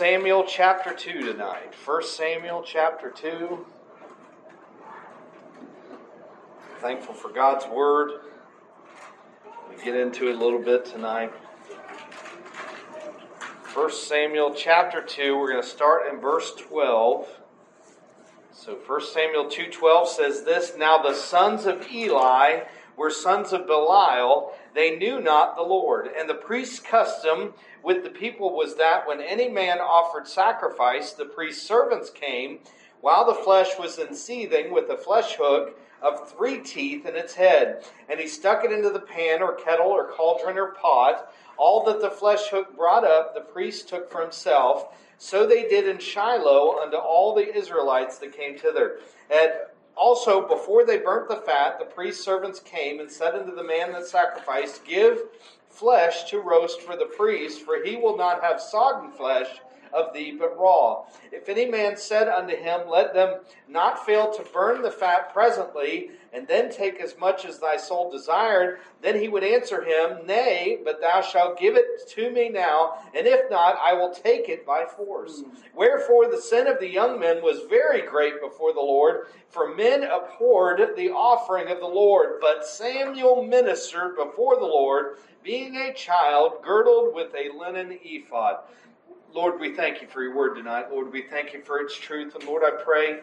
Samuel chapter 2 tonight. 1 Samuel chapter 2. Thankful for God's word. We get into it a little bit tonight. 1 Samuel chapter 2, we're going to start in verse 12. So 1 Samuel 2:12 says this, now the sons of Eli were sons of Belial, they knew not the Lord. And the priest's custom with the people was that when any man offered sacrifice, the priest's servants came while the flesh was in seething with a flesh hook of three teeth in its head. And he stuck it into the pan or kettle or cauldron or pot. All that the flesh hook brought up, the priest took for himself. So they did in Shiloh unto all the Israelites that came thither. And also, before they burnt the fat, the priest's servants came and said unto the man that sacrificed, Give flesh to roast for the priest, for he will not have sodden flesh of thee, but raw. If any man said unto him, Let them not fail to burn the fat presently, and then take as much as thy soul desired, then he would answer him, Nay, but thou shalt give it to me now, and if not, I will take it by force. Mm. Wherefore the sin of the young men was very great before the Lord, for men abhorred the offering of the Lord. But Samuel ministered before the Lord, being a child, girdled with a linen ephod. Lord, we thank you for your word tonight. Lord, we thank you for its truth. And Lord, I pray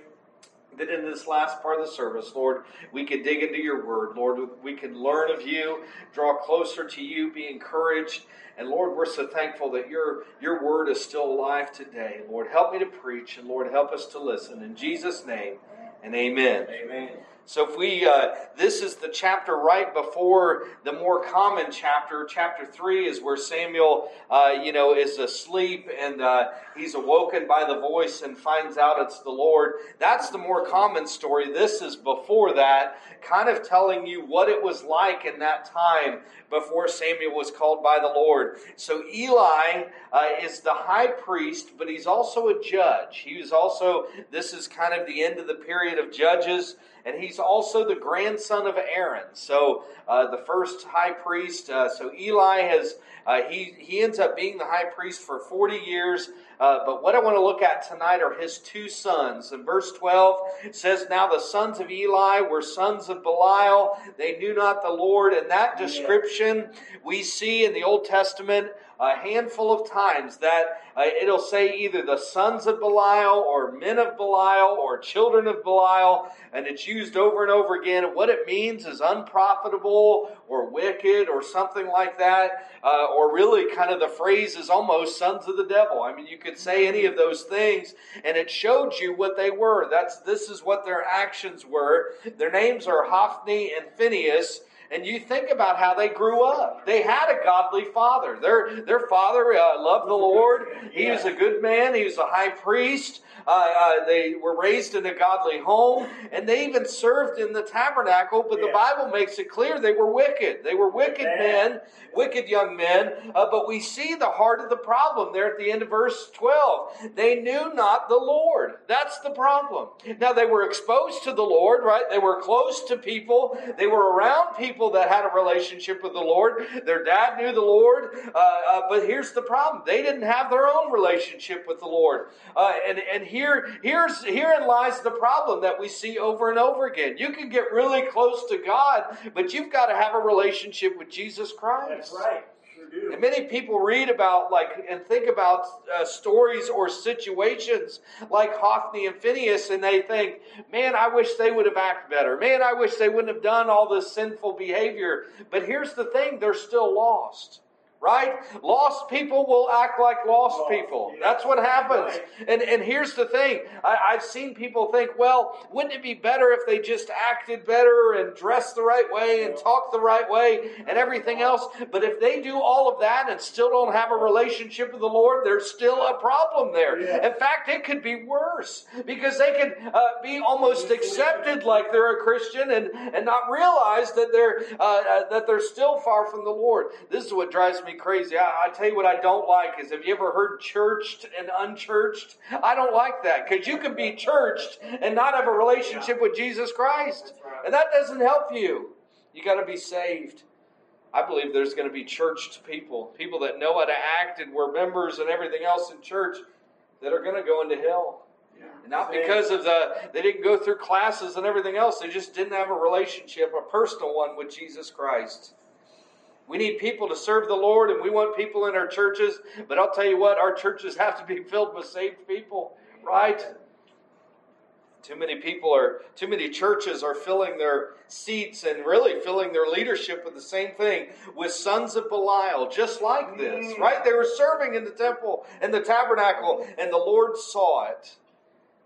that in this last part of the service, Lord, we could dig into your word. Lord, we could learn of you, draw closer to you, be encouraged. And Lord, we're so thankful that your, your word is still alive today. Lord, help me to preach, and Lord, help us to listen. In Jesus' name, and amen. Amen. So if we, uh, this is the chapter right before the more common chapter. Chapter three is where Samuel, uh, you know, is asleep and uh, he's awoken by the voice and finds out it's the Lord. That's the more common story. This is before that, kind of telling you what it was like in that time before Samuel was called by the Lord. So Eli uh, is the high priest, but he's also a judge. He was also, this is kind of the end of the period of judges and he's also the grandson of Aaron. So uh, the first high priest. Uh, so Eli has uh, he he ends up being the high priest for forty years. Uh, but what I want to look at tonight are his two sons. And verse 12, says, Now the sons of Eli were sons of Belial. They knew not the Lord. And that description we see in the Old Testament a handful of times that uh, it'll say either the sons of Belial or men of Belial or children of Belial, and it's used over and over again. what it means is unprofitable or wicked or something like that, uh, or really kind of the phrase is almost sons of the devil. I mean, you could say any of those things, and it showed you what they were. That's this is what their actions were. Their names are Hophni and Phinehas. And you think about how they grew up. They had a godly father. Their, their father uh, loved the Lord. He was a good man. He was a high priest. Uh, uh, they were raised in a godly home, and they even served in the tabernacle. But the Bible makes it clear they were wicked. They were wicked men, wicked young men. Uh, but we see the heart of the problem there at the end of verse 12. They knew not the Lord. That's the problem. Now, they were exposed to the Lord, right? They were close to people, they were around people that had a relationship with the Lord. Their dad knew the Lord. Uh, uh, but here's the problem they didn't have their own relationship with the Lord. Uh, and, and he here, here's, herein lies the problem that we see over and over again. You can get really close to God, but you've got to have a relationship with Jesus Christ. That's right. And many people read about like and think about uh, stories or situations like Hophni and Phinehas, and they think, "Man, I wish they would have acted better. Man, I wish they wouldn't have done all this sinful behavior." But here's the thing: they're still lost right? Lost people will act like lost, people. That's what happens. And and here's the thing: I, have seen people think, well, wouldn't it be better if they just acted better and dressed the right way and talked the right way and everything else? But if they do all of that and still don't have a relationship with the Lord, there's still a problem there. In fact, it could be worse because they could uh, be almost accepted like they're a Christian and and not realize that they're uh, uh, that they're still far from the Lord. This is what drives me me crazy. I, I, tell you what I don't like is have you ever heard churched and unchurched? I don't like that because you can be churched and not have a relationship with Jesus Christ. And that doesn't help you. You got to be saved. I believe there's going to be churched people, people that know how to act and were members and everything else in church. that are going to go into hell. Not because of the they didn't go through classes and everything else. They just didn't have a relationship, a personal one with Jesus Christ. We need people to serve the Lord and we want people in our churches, but I'll tell you what, our churches have to be filled with saved people, right? Too many people are, too many churches are filling their seats and really filling their leadership with the same thing, with sons of Belial, just like this, mm. right? They were serving in the temple and the tabernacle, and the Lord saw it.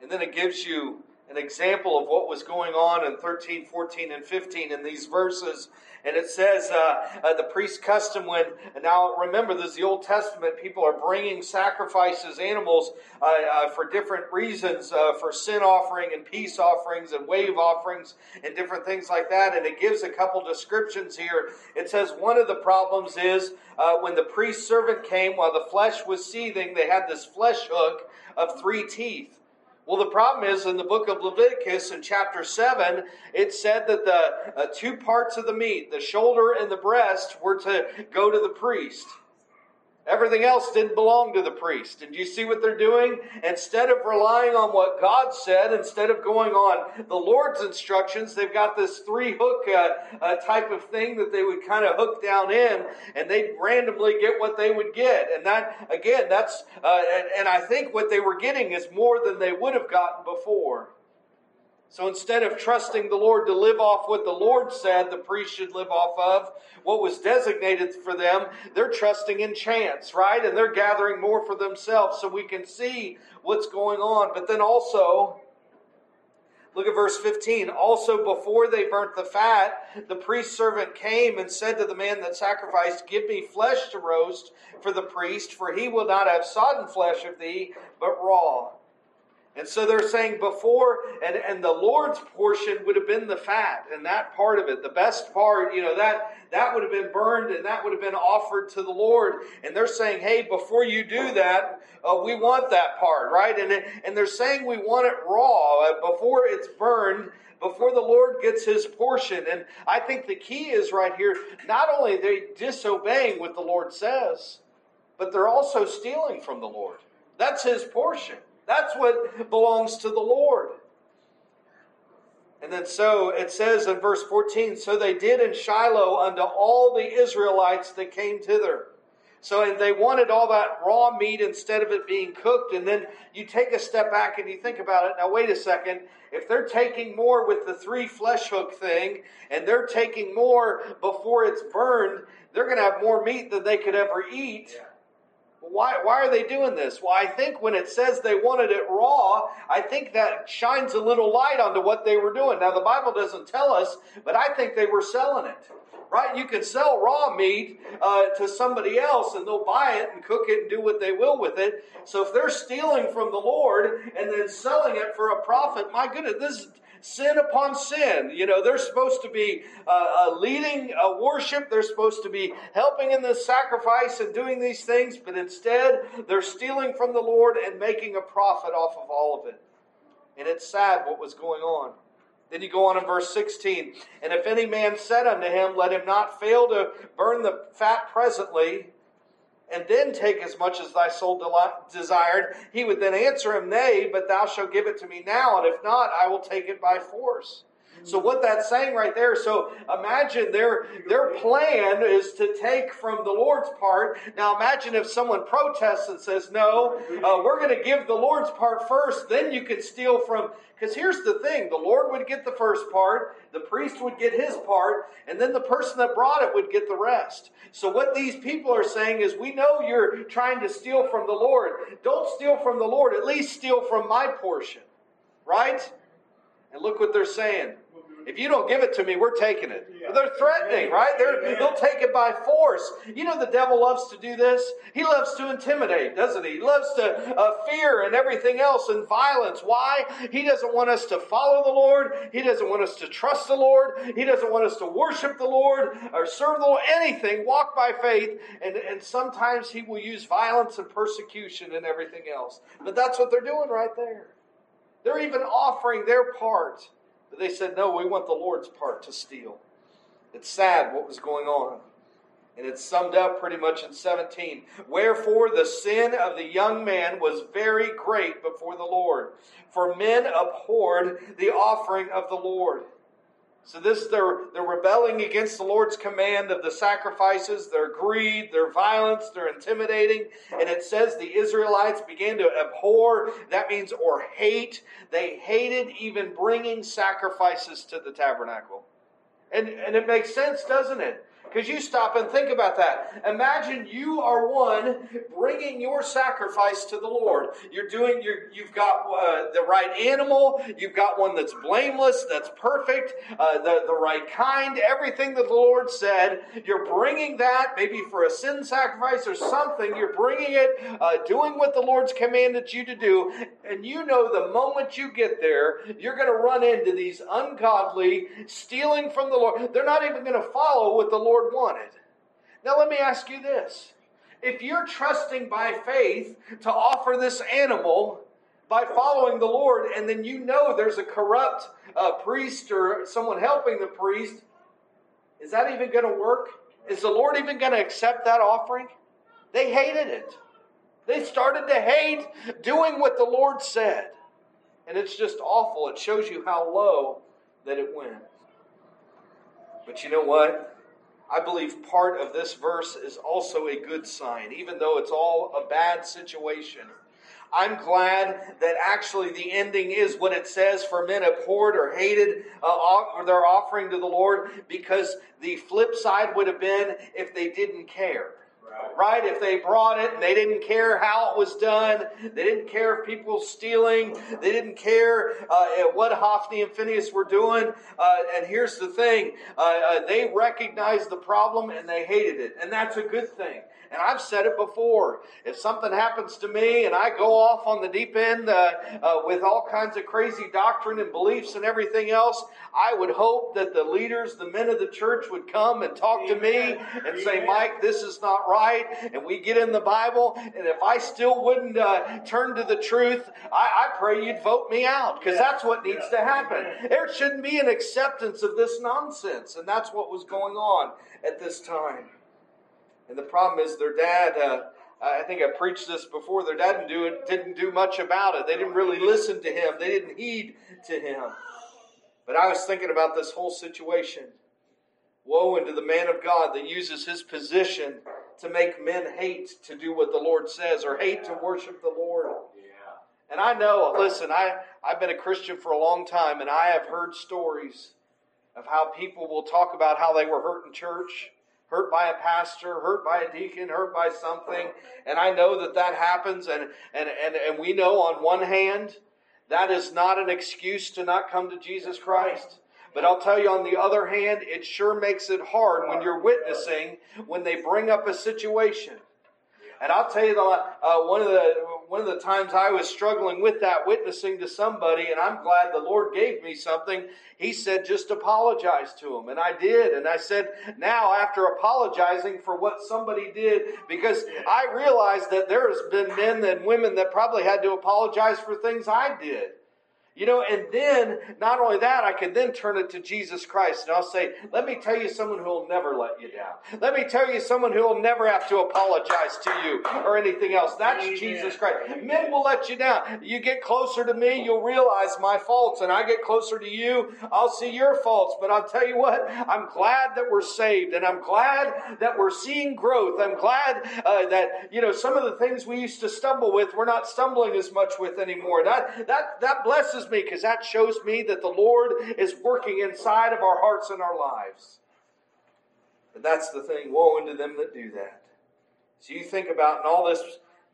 And then it gives you an example of what was going on in 13, 14, and 15 in these verses. And it says uh, uh, the priest custom when, now remember, this is the Old Testament, people are bringing sacrifices, animals, uh, uh for different reasons, uh, for sin offering and peace offerings and wave offerings and different things like that. And it gives a couple descriptions here. It says one of the problems is uh, when the priest servant came while the flesh was seething, they had this flesh hook of three teeth. Well, the problem is in the book of Leviticus in chapter 7, it said that the uh, two parts of the meat, the shoulder and the breast, were to go to the priest. Everything else didn't belong to the priest. And you see what they're doing? Instead of relying on what God said, instead of going on the Lord's instructions, they've got this three hook uh, uh, type of thing that they would kind of hook down in, and they'd randomly get what they would get. And that, again, that's, uh, and, and I think what they were getting is more than they would have gotten before. So instead of trusting the Lord to live off what the Lord said the priest should live off of, what was designated for them, they're trusting in chance, right? And they're gathering more for themselves so we can see what's going on. But then also, look at verse 15. Also, before they burnt the fat, the priest servant came and said to the man that sacrificed, Give me flesh to roast for the priest, for he will not have sodden flesh of thee, but raw. And so they're saying before, and, and the Lord's portion would have been the fat and that part of it, the best part, you know, that, that would have been burned and that would have been offered to the Lord. And they're saying, hey, before you do that, uh, we want that part, right? And, and they're saying we want it raw uh, before it's burned before the Lord gets his portion. And I think the key is right here not only they disobeying what the Lord says, but they're also stealing from the Lord. That's his portion. That's what belongs to the Lord. And then so it says in verse 14, so they did in Shiloh unto all the Israelites that came thither. So and they wanted all that raw meat instead of it being cooked. And then you take a step back and you think about it. Now wait a second. If they're taking more with the three flesh hook thing, and they're taking more before it's burned, they're going to have more meat than they could ever eat. Yeah. Why, why are they doing this? Well, I think when it says they wanted it raw, I think that shines a little light onto what they were doing. Now, the Bible doesn't tell us, but I think they were selling it. Right? You can sell raw meat uh, to somebody else and they'll buy it and cook it and do what they will with it. So if they're stealing from the Lord and then selling it for a profit, my goodness, this sin upon sin. You know, they're supposed to be uh, uh, leading a worship, they're supposed to be helping in the sacrifice and doing these things, but instead they're stealing from the Lord and making a profit off of all of it. And it's sad what was going on. Then you go on in verse 16. And if any man said unto him, Let him not fail to burn the fat presently, and then take as much as thy soul desired, he would then answer him, Nay, but thou shalt give it to me now, and if not, I will take it by force. So what that's saying right there, so imagine their their plan is to take from the Lord's part. Now imagine if someone protests and says, "No, uh, we're going to give the Lord's part first, then you can steal from." Because here's the thing: the Lord would get the first part, the priest would get his part, and then the person that brought it would get the rest. So what these people are saying is, we know you're trying to steal from the Lord. Don't steal from the Lord. At least steal from my portion, right? And look what they're saying. If you don't give it to me, we're taking it. Yeah. They're threatening, right? They're, they'll take it by force. You know, the devil loves to do this. He loves to intimidate, doesn't he? He loves to uh, fear and everything else and violence. Why? He doesn't want us to follow the Lord. He doesn't want us to trust the Lord. He doesn't want us to worship the Lord or serve the Lord. Anything. Walk by faith. And, and sometimes he will use violence and persecution and everything else. But that's what they're doing right there. They're even offering their part but they said, no, we want the Lord's part to steal. It's sad what was going on. And it's summed up pretty much in 17. Wherefore the sin of the young man was very great before the Lord, for men abhorred the offering of the Lord. So this they're they're rebelling against the Lord's command of the sacrifices, their greed, their violence, they're intimidating, and it says the Israelites began to abhor, that means or hate. They hated even bringing sacrifices to the tabernacle. And and it makes sense, doesn't it? Because you stop and think about that. Imagine you are one bringing your sacrifice to the Lord. You're doing, you you've got uh, the right animal, you've got one that's blameless, that's perfect, uh, the, the right kind, everything that the Lord said. You're bringing that, maybe for a sin sacrifice or something, you're bringing it, uh, doing what the Lord's commanded you to do, and you know the moment you get there, you're going to run into these ungodly, stealing from the Lord. They're not even going to follow what the Lord wanted. Now, let me ask you this. If you're trusting by faith to offer this animal by following the Lord, and then you know there's a corrupt uh, priest or someone helping the priest, is that even going to work? Is the Lord even going to accept that offering? They hated it. They started to hate doing what the Lord said. And it's just awful. It shows you how low that it went. But you know what? I believe part of this verse is also a good sign, even though it's all a bad situation. I'm glad that actually the ending is what it says for men abhorred or hated uh, their offering to the Lord, because the flip side would have been if they didn't care. Right. If they brought it and they didn't care how it was done, they didn't care if people were stealing, they didn't care uh, what Hophni and Phinehas were doing. Uh, and here's the thing uh, uh, they recognized the problem and they hated it. And that's a good thing. And I've said it before. If something happens to me and I go off on the deep end uh, uh, with all kinds of crazy doctrine and beliefs and everything else, I would hope that the leaders, the men of the church would come and talk to me and say, Mike, this is not right. And we get in the Bible. And if I still wouldn't uh, turn to the truth, I, I, pray you'd vote me out because that's what needs to happen. There shouldn't be an acceptance of this nonsense. And that's what was going on at this time. And the problem is their dad, uh, I think I preached this before, their dad didn't do, it, didn't do much about it. They didn't really listen to him, they didn't heed to him. But I was thinking about this whole situation. Woe unto the man of God that uses his position to make men hate to do what the Lord says or hate to worship the Lord. And I know, listen, I, I've been a Christian for a long time and I have heard stories of how people will talk about how they were hurt in church hurt by a pastor, hurt by a deacon, hurt by something. And I know that that happens. And, and, and, and we know on one hand, that is not an excuse to not come to Jesus Christ. But I'll tell you on the other hand, it sure makes it hard when you're witnessing when they bring up a situation. And I'll tell you the uh, one of the one of the times I was struggling with that, witnessing to somebody, and I'm glad the Lord gave me something. He said, just apologize to him. And I did. And I said, now after apologizing for what somebody did, because I realized that there's been men and women that probably had to apologize for things I did. You know, and then, not only that, I can then turn it to Jesus Christ and I'll say, let me tell you someone who will never let you down. Let me tell you someone who will never have to apologize to you or anything else. That's Amen. Jesus Christ. Men will let you down. You get closer to me, you'll realize my faults, and I get closer to you, I'll see your faults. But I'll tell you what, I'm glad that we're saved and I'm glad that we're seeing growth. I'm glad uh, that, you know, some of the things we used to stumble with, we're not stumbling as much with anymore. That, that, that blesses blesses me because that shows me that the Lord is working inside of our hearts and our lives. And that's the thing. Woe unto them that do that. So you think about in all this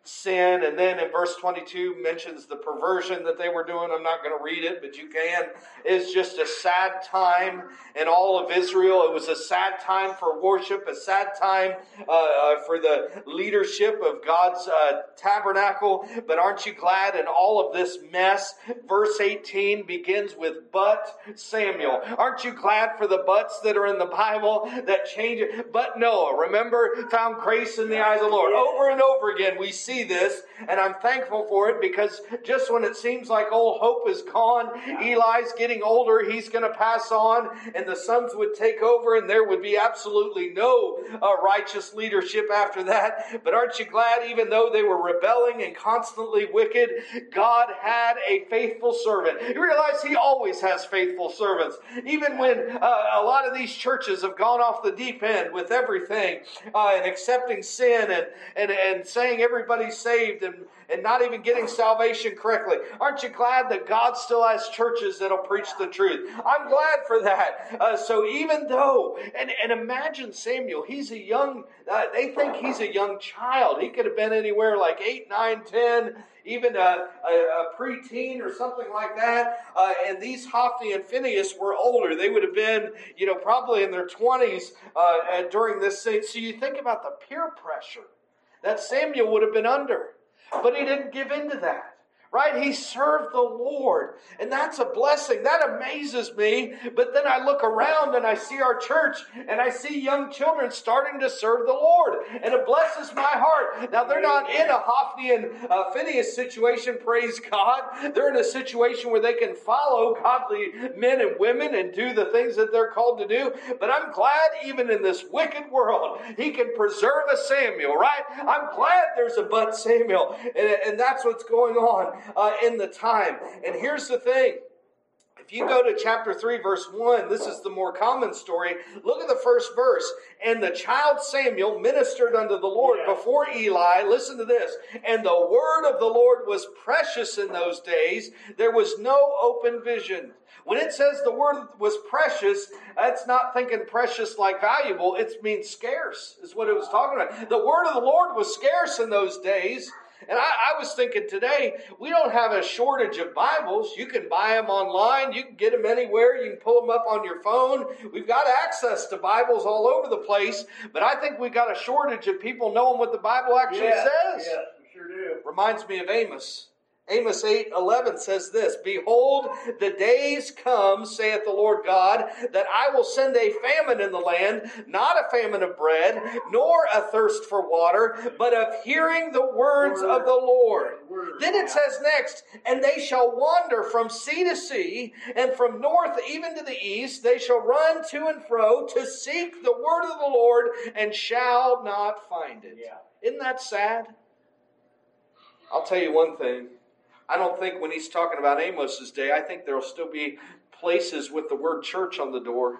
sin. And then in verse 22 mentions the perversion that they were doing. I'm not going to read it, but you can. It's just a sad time in all of Israel. It was a sad time for worship, a sad time uh, uh, for the leadership of God's uh, tabernacle. But aren't you glad in all of this mess? Verse 18 begins with but Samuel. Aren't you glad for the buts that are in the Bible that change it? But Noah, remember, found grace in the eyes of the Lord. Over and over again, we see see this, and I'm thankful for it because just when it seems like all hope is gone, Eli's getting older, he's going to pass on, and the sons would take over, and there would be absolutely no uh, righteous leadership after that. But aren't you glad, even though they were rebelling and constantly wicked, God had a faithful servant. You realize He always has faithful servants. Even when uh, a lot of these churches have gone off the deep end with everything uh, and accepting sin and, and, and saying saved and, and not even getting salvation correctly. Aren't you glad that God still has churches that'll preach the truth? I'm glad for that. Uh, so even though, and, and imagine Samuel, he's a young, uh, they think he's a young child. He could have been anywhere like 8, 9, 10 even a, a, a preteen or something like that. Uh, and these Hophni and Phinehas were older. They would have been, you know, probably in their 20s uh, during this. So you think about the peer pressure that Samuel would have been under. But he didn't give in to that right? He served the Lord. And that's a blessing. That amazes me. But then I look around and I see our church and I see young children starting to serve the Lord. And it blesses my heart. Now, they're not in a Hophni and uh, Phinehas situation, praise God. They're in a situation where they can follow godly men and women and do the things that they're called to do. But I'm glad even in this wicked world, he can preserve a Samuel, right? I'm glad there's a but Samuel. And, and that's what's going on uh, in the time. And here's the thing. If you go to chapter 3, verse 1, this is the more common story. Look at the first verse. And the child Samuel ministered unto the Lord yeah. before Eli. Listen to this. And the word of the Lord was precious in those days. There was no open vision. When it says the word was precious, that's not thinking precious like valuable. It means scarce, is what it was talking about. The word of the Lord was scarce in those days. And I, I, was thinking today, we don't have a shortage of Bibles. You can buy them online, you can get them anywhere, you can pull them up on your phone. We've got access to Bibles all over the place, but I think we've got a shortage of people knowing what the Bible actually yeah, says. Yeah, we sure do. Reminds me of Amos. Amos 8 11 says this Behold, the days come, saith the Lord God, that I will send a famine in the land, not a famine of bread, nor a thirst for water, but of hearing the words Word. of the Lord. Word. Then it says next, And they shall wander from sea to sea, and from north even to the east. They shall run to and fro to seek the word of the Lord, and shall not find it. Yeah. Isn't that sad? I'll tell you one thing I don't think when he's talking about Amos's day, I think there'll still be places with the word church on the door,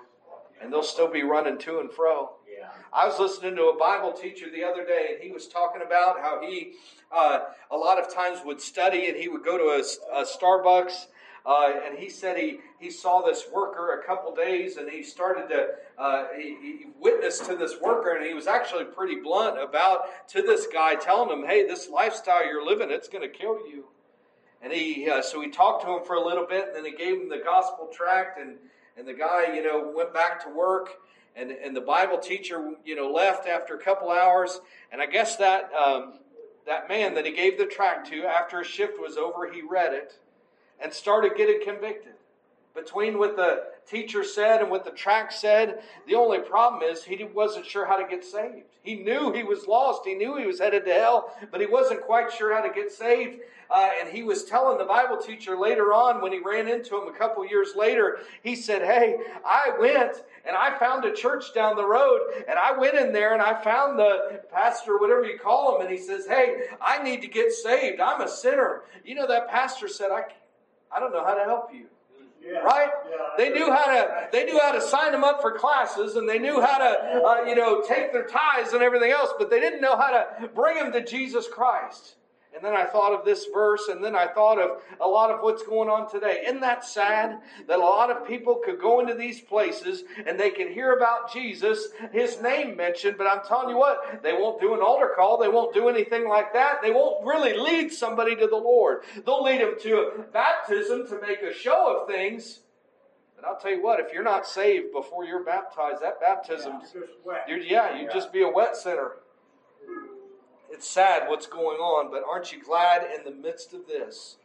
and they'll still be running to and fro. Yeah. I was listening to a Bible teacher the other day, and he was talking about how he uh, a lot of times would study, and he would go to a, a Starbucks. Uh, and he said he, he saw this worker a couple days and he started to uh, he, he, witnessed to this worker and he was actually pretty blunt about to this guy telling him hey this lifestyle you're living it's going to kill you and he, uh, so he talked to him for a little bit, and then he gave him the gospel tract, and, and the guy, you know, went back to work, and, and the Bible teacher, you know, left after a couple hours, and I guess that, um, that man that he gave the tract to, after his shift was over, he read it and started getting convicted. Between what the teacher said and what the tract said, the only problem is he wasn't sure how to get saved. He knew he was lost. He knew he was headed to hell, but he wasn't quite sure how to get saved. Uh, and he was telling the Bible teacher later on when he ran into him a couple years later, he said, Hey, I went and I found a church down the road and I went in there and I found the pastor, whatever you call him, and he says, Hey, I need to get saved. I'm a sinner. You know, that pastor said, I, I don't know how to help you. Yeah. Right? Yeah, they knew how to they knew how to sign them up for classes and they knew how to uh, you know take their tithes and everything else, but they didn't know how to bring them to Jesus Christ. And then I thought of this verse, and then I thought of a lot of what's going on today. Isn't that sad that a lot of people could go into these places and they can hear about Jesus, his name mentioned, but I'm telling you what, they won't do an altar call, they won't do anything like that. They won't really lead somebody to the Lord. They'll lead them to baptism to make a show of things. But I'll tell you what, if you're not saved before you're baptized, that baptism, yeah, yeah you'd just be a wet sinner it's sad what's going on, but aren't you glad in the midst of this?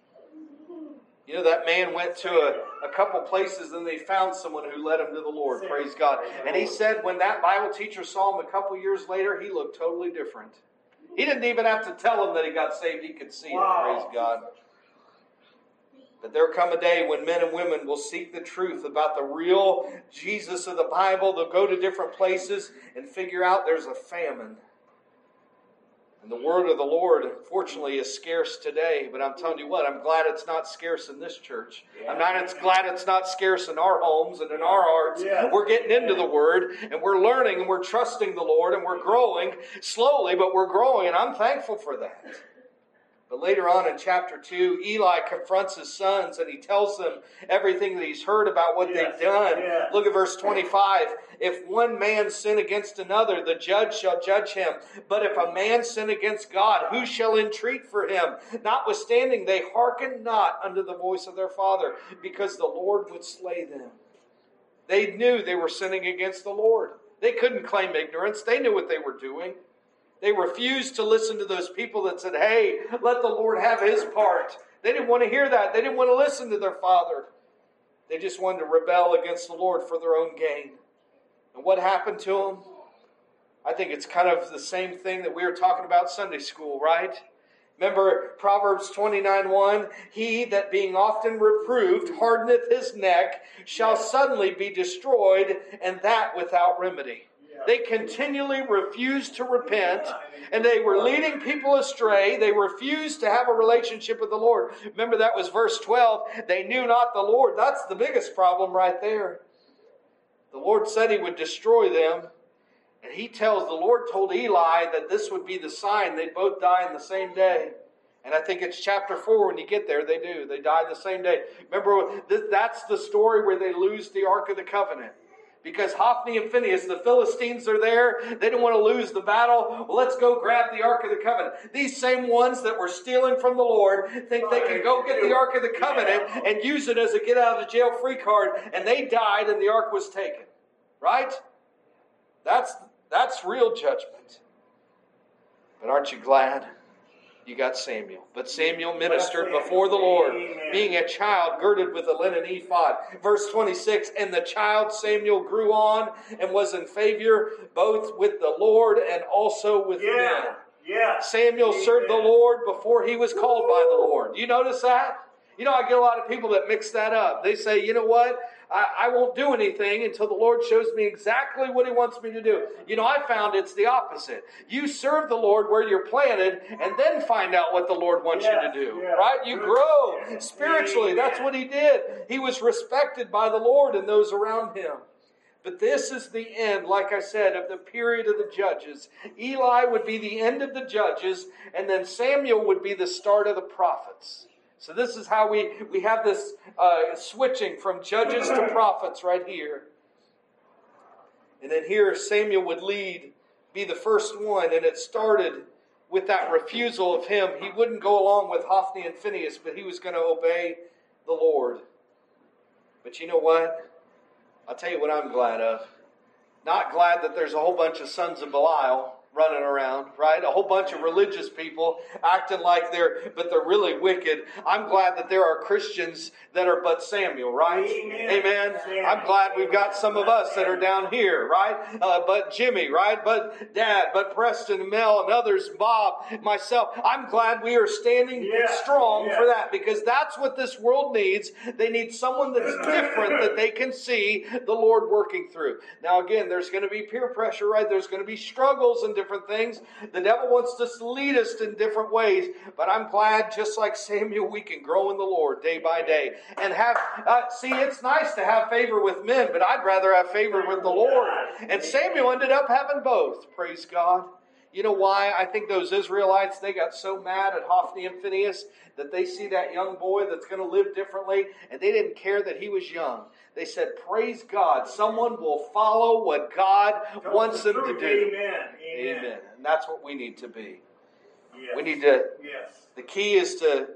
You know, that man went to a, a couple places and they found someone who led him to the Lord. Praise God. And he said when that Bible teacher saw him a couple years later, he looked totally different. He didn't even have to tell him that he got saved. He could see wow. it. Praise God. But there come a day when men and women will seek the truth about the real Jesus of the Bible. They'll go to different places and figure out there's a famine. And the word of the Lord, unfortunately, is scarce today. But I'm telling you what, I'm glad it's not scarce in this church. I'm not it's glad it's not scarce in our homes and in our hearts. We're getting into the word and we're learning and we're trusting the Lord and we're growing slowly, but we're growing. And I'm thankful for that. But later on in chapter 2, Eli confronts his sons and he tells them everything that he's heard about what yes. they've done. Yeah. Look at verse 25. If one man sin against another, the judge shall judge him. But if a man sin against God, who shall entreat for him? Notwithstanding, they hearkened not unto the voice of their father, because the Lord would slay them. They knew they were sinning against the Lord. They couldn't claim ignorance, they knew what they were doing. They refused to listen to those people that said, hey, let the Lord have his part. They didn't want to hear that. They didn't want to listen to their father. They just wanted to rebel against the Lord for their own gain. And what happened to them? I think it's kind of the same thing that we were talking about Sunday school, right? Remember Proverbs 29 1 He that being often reproved hardeneth his neck shall suddenly be destroyed, and that without remedy. They continually refused to repent and they were leading people astray. They refused to have a relationship with the Lord. Remember, that was verse 12. They knew not the Lord. That's the biggest problem right there. The Lord said He would destroy them. And He tells, the Lord told Eli that this would be the sign they'd both die in the same day. And I think it's chapter 4 when you get there, they do. They die the same day. Remember, that's the story where they lose the Ark of the Covenant because Hophni and Phinehas, the Philistines, are there. They don't want to lose the battle. Well, let's go grab the Ark of the Covenant. These same ones that were stealing from the Lord think they can go get the Ark of the Covenant and use it as a get out of jail free card, and they died and the Ark was taken. Right? That's, that's real judgment. But aren't you glad? You got Samuel. But Samuel ministered before the Lord, being a child girded with a linen ephod. Verse 26 And the child Samuel grew on and was in favor both with the Lord and also with yeah. men. Yeah. Samuel Amen. served the Lord before he was called by the Lord. You notice that? You know, I get a lot of people that mix that up. They say, you know what? I, I, won't do anything until the Lord shows me exactly what He wants me to do. You know, I found it's the opposite. You serve the Lord where you're planted and then find out what the Lord wants yes, you to do. Yes. Right? You grow spiritually. That's what He did. He was respected by the Lord and those around Him. But this is the end, like I said, of the period of the judges. Eli would be the end of the judges, and then Samuel would be the start of the prophets. So this is how we, we have this uh, switching from judges to prophets right here. And then here Samuel would lead, be the first one, and it started with that refusal of him. He wouldn't go along with Hophni and Phinehas, but he was going to obey the Lord. But you know what? I'll tell you what I'm glad of. Not glad that there's a whole bunch of sons of Belial, running around, right? A whole bunch of religious people acting like they're, but they're really wicked. I'm glad that there are Christians that are but Samuel, right? Amen. Amen. I'm glad we've got some of us that are down here, right? Uh, but Jimmy, right? But Dad, but Preston, Mel, and others, Bob, myself. I'm glad we are standing yeah. strong yeah. for that because that's what this world needs. They need someone that's different that they can see the Lord working through. Now, again, there's going to be peer pressure, right? There's going to be struggles and different things. The devil wants to lead us in different ways, but I'm glad, just like Samuel, we can grow in the Lord day by day and have. Uh, see, it's nice to have favor with men, but I'd rather have favor with the Lord. And Samuel ended up having both. Praise God. You know why? I think those Israelites, they got so mad at Hophni and Phinehas that they see that young boy that's going to live differently, and they didn't care that he was young. They said, Praise God, someone will follow what God wants them to do. Amen. Amen. Amen. And that's what we need to be. Yes. We need to, yes. the key is to,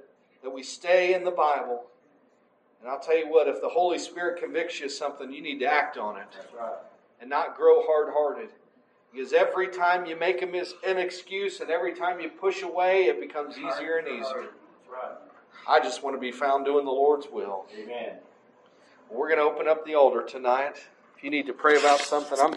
that we stay in the Bible. And I'll tell you what, if the Holy Spirit convicts you of something, you need to act on it. Right. And not grow hard hearted. Because every time you make a mis- an excuse and every time you push away, it becomes easier and easier. I just want to be found doing the Lord's will. Amen. We're going to open up the altar tonight. If you need to pray about something, I'm